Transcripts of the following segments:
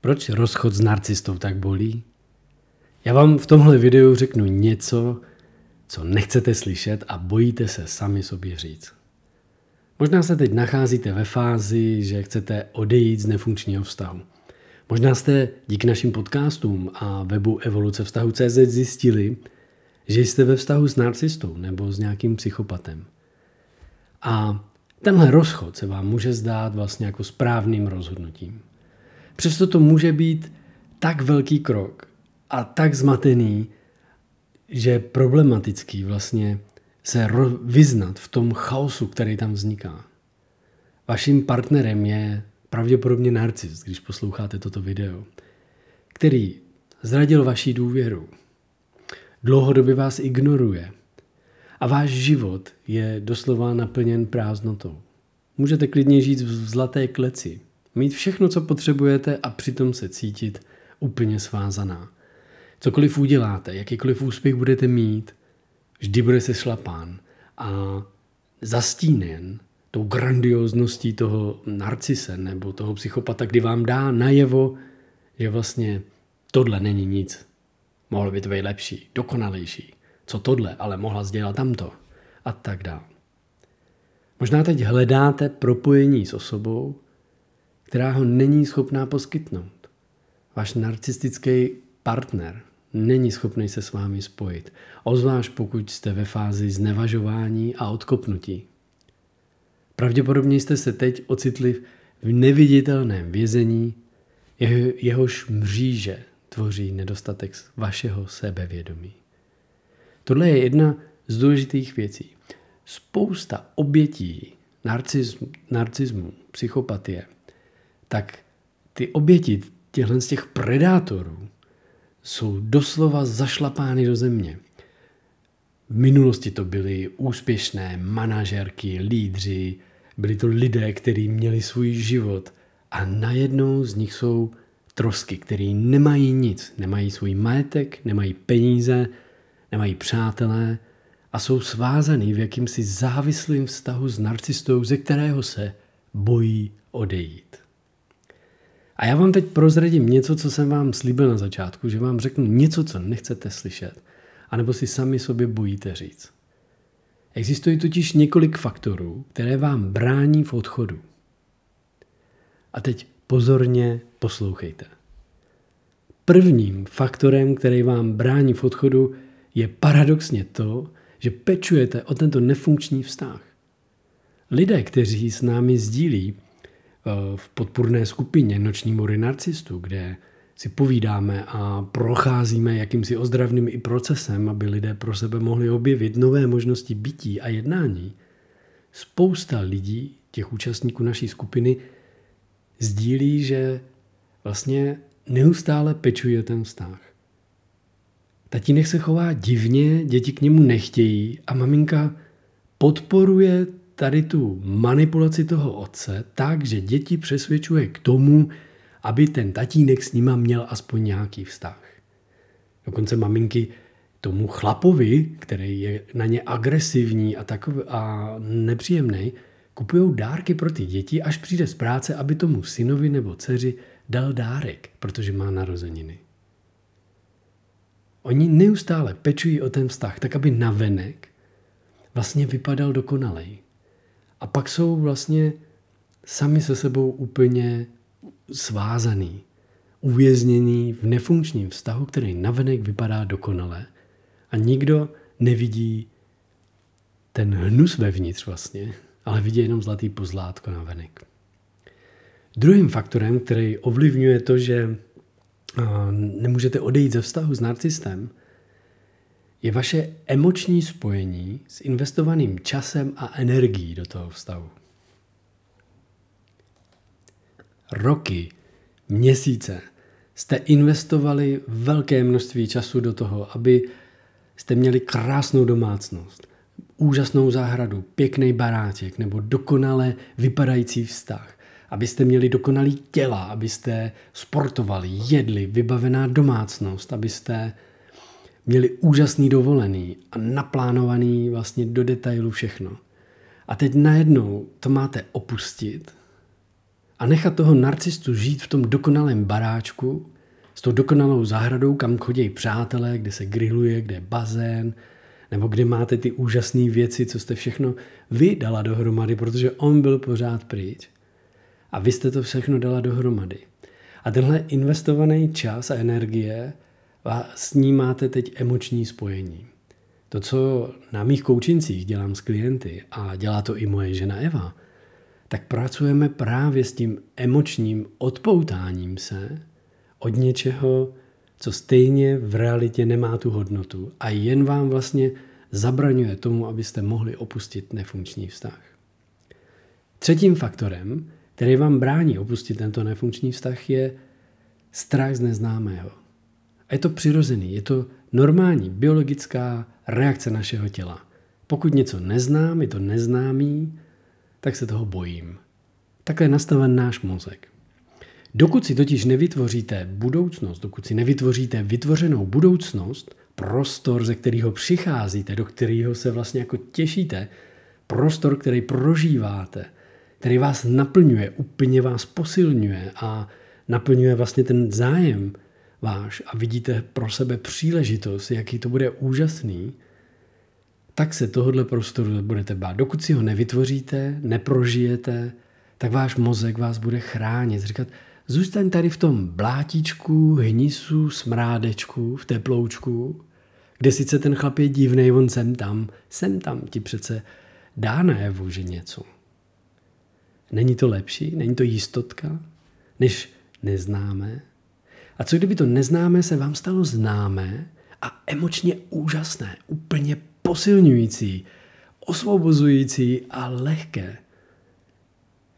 Proč rozchod s narcistou tak bolí? Já vám v tomhle videu řeknu něco, co nechcete slyšet a bojíte se sami sobě říct. Možná se teď nacházíte ve fázi, že chcete odejít z nefunkčního vztahu. Možná jste díky našim podcastům a webu Evoluce vztahu CZ zjistili, že jste ve vztahu s narcistou nebo s nějakým psychopatem. A tenhle rozchod se vám může zdát vlastně jako správným rozhodnutím. Přesto to může být tak velký krok a tak zmatený, že je problematický vlastně se vyznat v tom chaosu, který tam vzniká. Vaším partnerem je pravděpodobně narcis, když posloucháte toto video, který zradil vaši důvěru, dlouhodobě vás ignoruje a váš život je doslova naplněn prázdnotou. Můžete klidně žít v zlaté kleci, mít všechno, co potřebujete a přitom se cítit úplně svázaná. Cokoliv uděláte, jakýkoliv úspěch budete mít, vždy bude se šlapán a zastínen tou grandiozností toho narcise nebo toho psychopata, kdy vám dá najevo, že vlastně tohle není nic. Mohlo by to být lepší, dokonalejší. Co tohle, ale mohla sdělat tamto. A tak dále. Možná teď hledáte propojení s osobou, která ho není schopná poskytnout. Váš narcistický partner není schopný se s vámi spojit, ozvlášť pokud jste ve fázi znevažování a odkopnutí. Pravděpodobně jste se teď ocitli v neviditelném vězení, jeho, jehož mříže tvoří nedostatek vašeho sebevědomí. Tohle je jedna z důležitých věcí. Spousta obětí narcismu, narcismu psychopatie, tak ty oběti těchto z těch predátorů jsou doslova zašlapány do země. V minulosti to byly úspěšné manažerky, lídři, byli to lidé, kteří měli svůj život a najednou z nich jsou trosky, který nemají nic, nemají svůj majetek, nemají peníze, nemají přátelé a jsou svázaný v jakýmsi závislým vztahu s narcistou, ze kterého se bojí odejít. A já vám teď prozradím něco, co jsem vám slíbil na začátku, že vám řeknu něco, co nechcete slyšet, anebo si sami sobě bojíte říct. Existuje totiž několik faktorů, které vám brání v odchodu. A teď pozorně poslouchejte. Prvním faktorem, který vám brání v odchodu, je paradoxně to, že pečujete o tento nefunkční vztah. Lidé, kteří s námi sdílí v podpůrné skupině Noční mory narcistů, kde si povídáme a procházíme jakýmsi ozdravným i procesem, aby lidé pro sebe mohli objevit nové možnosti bytí a jednání, spousta lidí, těch účastníků naší skupiny, sdílí, že vlastně neustále pečuje ten vztah. Tatínek se chová divně, děti k němu nechtějí a maminka podporuje tady tu manipulaci toho otce tak, že děti přesvědčuje k tomu, aby ten tatínek s nima měl aspoň nějaký vztah. Dokonce maminky tomu chlapovi, který je na ně agresivní a, takový, a nepříjemný, kupují dárky pro ty děti, až přijde z práce, aby tomu synovi nebo dceři dal dárek, protože má narozeniny. Oni neustále pečují o ten vztah, tak aby navenek vlastně vypadal dokonalej. A pak jsou vlastně sami se sebou úplně svázaný, uvězněný v nefunkčním vztahu, který navenek vypadá dokonale a nikdo nevidí ten hnus vevnitř vlastně, ale vidí jenom zlatý pozlátko navenek. Druhým faktorem, který ovlivňuje to, že nemůžete odejít ze vztahu s narcistem, je vaše emoční spojení s investovaným časem a energií do toho vztahu. Roky, měsíce jste investovali velké množství času do toho, aby jste měli krásnou domácnost, úžasnou zahradu, pěkný barátek nebo dokonale vypadající vztah abyste měli dokonalý těla, abyste sportovali, jedli, vybavená domácnost, abyste měli úžasný dovolený a naplánovaný vlastně do detailu všechno. A teď najednou to máte opustit a nechat toho narcistu žít v tom dokonalém baráčku, s tou dokonalou zahradou, kam chodí přátelé, kde se grilluje, kde je bazén, nebo kde máte ty úžasné věci, co jste všechno vy dala dohromady, protože on byl pořád pryč. A vy jste to všechno dala dohromady. A tenhle investovaný čas a energie, s ním máte teď emoční spojení. To, co na mých koučincích dělám s klienty a dělá to i moje žena Eva, tak pracujeme právě s tím emočním odpoutáním se od něčeho, co stejně v realitě nemá tu hodnotu a jen vám vlastně zabraňuje tomu, abyste mohli opustit nefunkční vztah. Třetím faktorem, který vám brání opustit tento nefunkční vztah, je strach z neznámého. A je to přirozený, je to normální biologická reakce našeho těla. Pokud něco neznám, je to neznámý, tak se toho bojím. Takhle je nastaven náš mozek. Dokud si totiž nevytvoříte budoucnost, dokud si nevytvoříte vytvořenou budoucnost, prostor, ze kterého přicházíte, do kterého se vlastně jako těšíte, prostor, který prožíváte, který vás naplňuje, úplně vás posilňuje a naplňuje vlastně ten zájem váš a vidíte pro sebe příležitost, jaký to bude úžasný, tak se tohohle prostoru budete bát. Dokud si ho nevytvoříte, neprožijete, tak váš mozek vás bude chránit. Říkat, zůstaň tady v tom blátičku, hnisu, smrádečku, v teploučku, kde sice ten chlap je divný, on sem tam, sem tam ti přece dá najevu, že něco. Není to lepší, není to jistotka, než neznáme? A co kdyby to neznámé se vám stalo známé a emočně úžasné, úplně posilňující, osvobozující a lehké?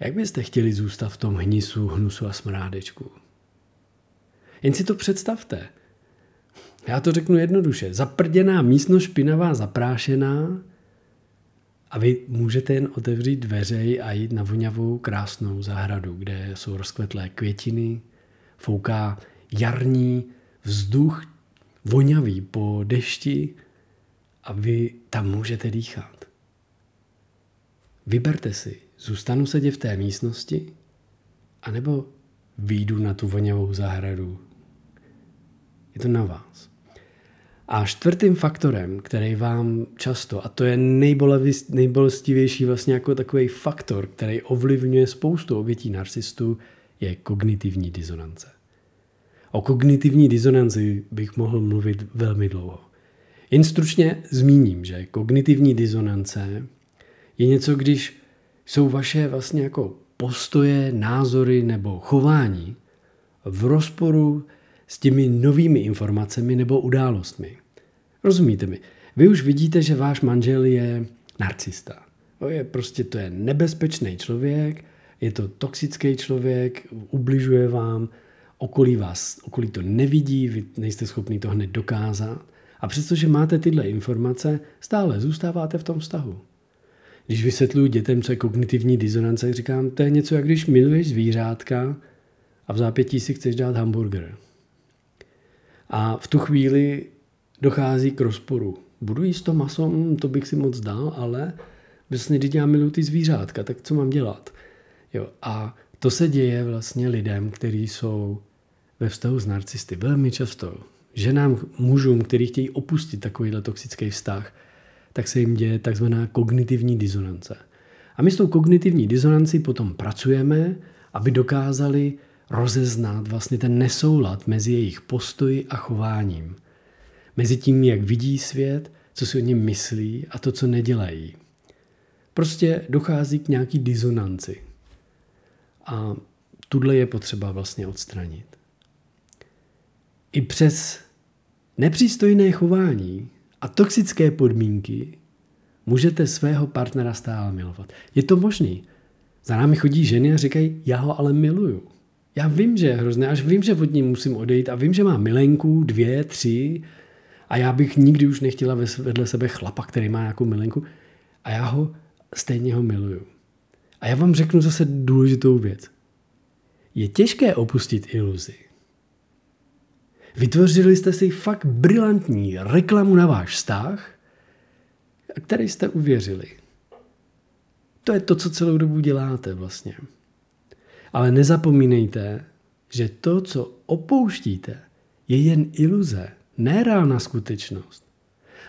Jak byste chtěli zůstat v tom hnisu, hnusu a smrádečku? Jen si to představte. Já to řeknu jednoduše. Zaprděná místnost špinavá, zaprášená a vy můžete jen otevřít dveře a jít na vonavou krásnou zahradu, kde jsou rozkvetlé květiny, fouká jarní vzduch vonavý po dešti a vy tam můžete dýchat. Vyberte si, zůstanu sedět v té místnosti, anebo výjdu na tu vonavou zahradu. Je to na vás. A čtvrtým faktorem, který vám často, a to je nejbolestivější vlastně jako takový faktor, který ovlivňuje spoustu obětí narcistů, je kognitivní disonance. O kognitivní disonanci bych mohl mluvit velmi dlouho. Jen stručně zmíním, že kognitivní disonance je něco, když jsou vaše vlastně jako postoje, názory nebo chování v rozporu s těmi novými informacemi nebo událostmi. Rozumíte mi? Vy už vidíte, že váš manžel je narcista. Je prostě to je nebezpečný člověk, je to toxický člověk, ubližuje vám, okolí vás, okolí to nevidí, vy nejste schopni to hned dokázat. A přestože máte tyhle informace, stále zůstáváte v tom vztahu. Když vysvětluji dětem, co je kognitivní disonance, říkám, to je něco, jak když miluješ zvířátka a v zápětí si chceš dát hamburger. A v tu chvíli dochází k rozporu. Budu jíst to maso, hm, to bych si moc dal, ale vlastně, když já miluji ty zvířátka, tak co mám dělat? Jo, a to se děje vlastně lidem, kteří jsou ve vztahu s narcisty. Velmi často ženám, mužům, kteří chtějí opustit takovýhle toxický vztah, tak se jim děje takzvaná kognitivní disonance. A my s tou kognitivní disonancí potom pracujeme, aby dokázali rozeznat vlastně ten nesoulad mezi jejich postoji a chováním. Mezi tím, jak vidí svět, co si o něm myslí a to, co nedělají. Prostě dochází k nějaký disonanci. A tuhle je potřeba vlastně odstranit. I přes nepřístojné chování a toxické podmínky můžete svého partnera stále milovat. Je to možný. Za námi chodí ženy a říkají, já ho ale miluju. Já vím, že je hrozné, až vím, že od ní musím odejít a vím, že má milenku, dvě, tři a já bych nikdy už nechtěla vedle sebe chlapa, který má nějakou milenku a já ho stejně ho miluju. A já vám řeknu zase důležitou věc. Je těžké opustit iluzi. Vytvořili jste si fakt brilantní reklamu na váš vztah, který jste uvěřili. To je to, co celou dobu děláte vlastně. Ale nezapomínejte, že to, co opouštíte, je jen iluze, ne reálná skutečnost.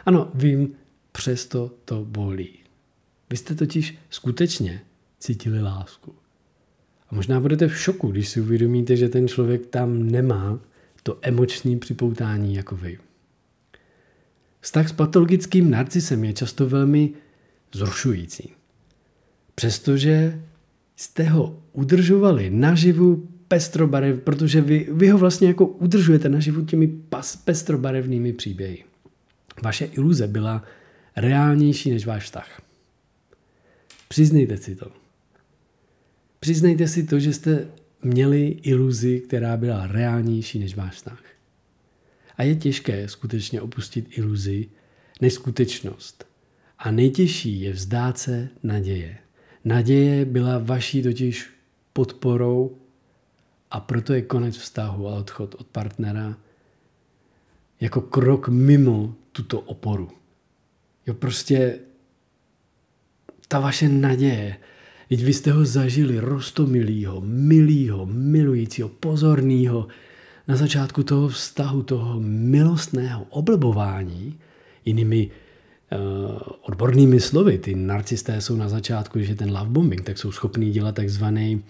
Ano, vím, přesto to bolí. Vy jste totiž skutečně cítili lásku. A možná budete v šoku, když si uvědomíte, že ten člověk tam nemá to emoční připoutání jako vy. Vztah s patologickým narcisem je často velmi zrušující. Přestože jste ho udržovali naživu pestrobarev, protože vy, vy ho vlastně jako udržujete naživu těmi pas, pestrobarevnými příběhy. Vaše iluze byla reálnější než váš vztah. Přiznejte si to. Přiznejte si to, že jste měli iluzi, která byla reálnější než váš vztah. A je těžké skutečně opustit iluzi než skutečnost. A nejtěžší je vzdát se naděje. Naděje byla vaší totiž podporou a proto je konec vztahu a odchod od partnera jako krok mimo tuto oporu. Jo, prostě ta vaše naděje, Teď vy jste ho zažili rostomilýho, milýho, milujícího, pozorného, na začátku toho vztahu, toho milostného oblbování, jinými uh, odbornými slovy, ty narcisté jsou na začátku, že ten love bombing, tak jsou schopní dělat takzvaný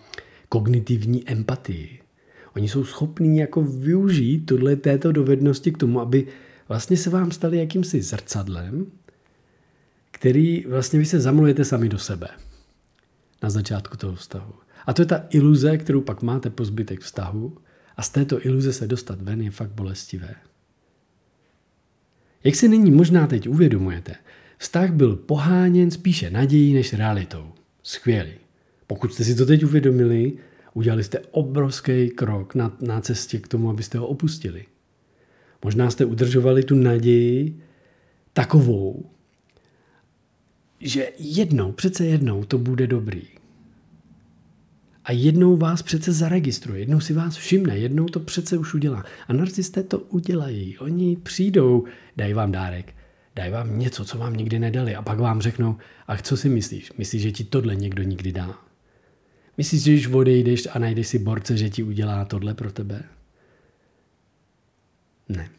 kognitivní empatii. Oni jsou schopní jako využít tuhle této dovednosti k tomu, aby vlastně se vám stali jakýmsi zrcadlem, který vlastně vy se zamlujete sami do sebe na začátku toho vztahu. A to je ta iluze, kterou pak máte po zbytek vztahu a z této iluze se dostat ven je fakt bolestivé. Jak si nyní možná teď uvědomujete, vztah byl poháněn spíše nadějí než realitou. Skvělý. Pokud jste si to teď uvědomili, udělali jste obrovský krok na, na cestě k tomu, abyste ho opustili. Možná jste udržovali tu naději takovou, že jednou, přece jednou to bude dobrý. A jednou vás přece zaregistruje, jednou si vás všimne, jednou to přece už udělá. A narcisté to udělají. Oni přijdou, dají vám dárek, dají vám něco, co vám nikdy nedali a pak vám řeknou, a co si myslíš? Myslíš, že ti tohle někdo nikdy dá? Myslíš, že když odejdeš a najdeš si borce, že ti udělá tohle pro tebe? Ne.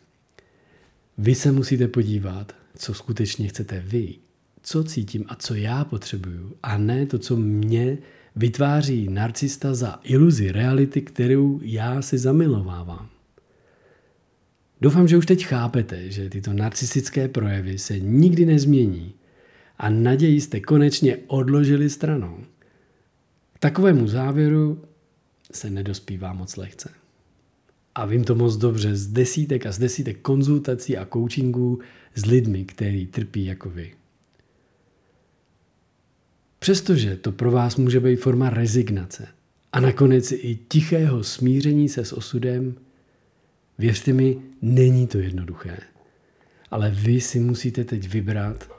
Vy se musíte podívat, co skutečně chcete vy, co cítím a co já potřebuju, a ne to, co mě vytváří narcista za iluzi reality, kterou já si zamilovávám. Doufám, že už teď chápete, že tyto narcistické projevy se nikdy nezmění a naději jste konečně odložili stranou. K takovému závěru se nedospívá moc lehce. A vím to moc dobře z desítek a z desítek konzultací a coachingů s lidmi, kteří trpí jako vy. Přestože to pro vás může být forma rezignace a nakonec i tichého smíření se s osudem, věřte mi, není to jednoduché. Ale vy si musíte teď vybrat,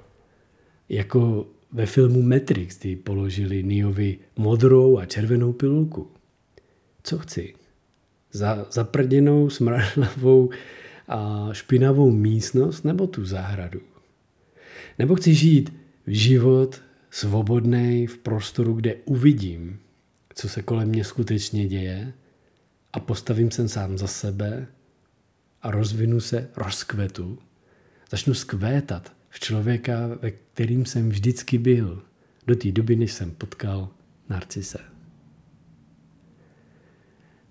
jako ve filmu Matrix, kdy položili Neovi modrou a červenou pilulku. Co chci? Za zaprděnou, smradlavou a špinavou místnost nebo tu zahradu? Nebo chci žít život svobodný v prostoru, kde uvidím, co se kolem mě skutečně děje a postavím se sám za sebe a rozvinu se, rozkvetu. Začnu skvétat v člověka, ve kterým jsem vždycky byl, do té doby, než jsem potkal narcise.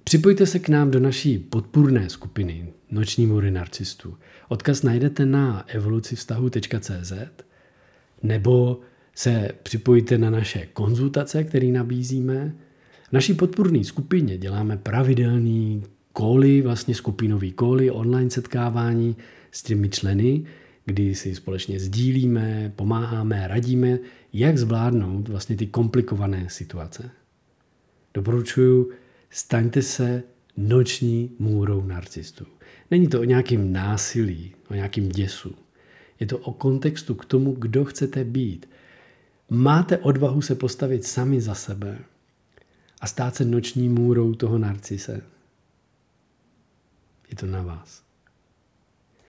Připojte se k nám do naší podpůrné skupiny Noční můry narcistů. Odkaz najdete na evolucivztahu.cz nebo se připojte na naše konzultace, které nabízíme. V naší podpůrné skupině děláme pravidelný koly, vlastně skupinový koly, online setkávání s těmi členy, kdy si společně sdílíme, pomáháme, radíme, jak zvládnout vlastně ty komplikované situace. Doporučuji, staňte se noční můrou narcistů. Není to o nějakém násilí, o nějakém děsu. Je to o kontextu k tomu, kdo chcete být – máte odvahu se postavit sami za sebe a stát se noční můrou toho narcise. Je to na vás.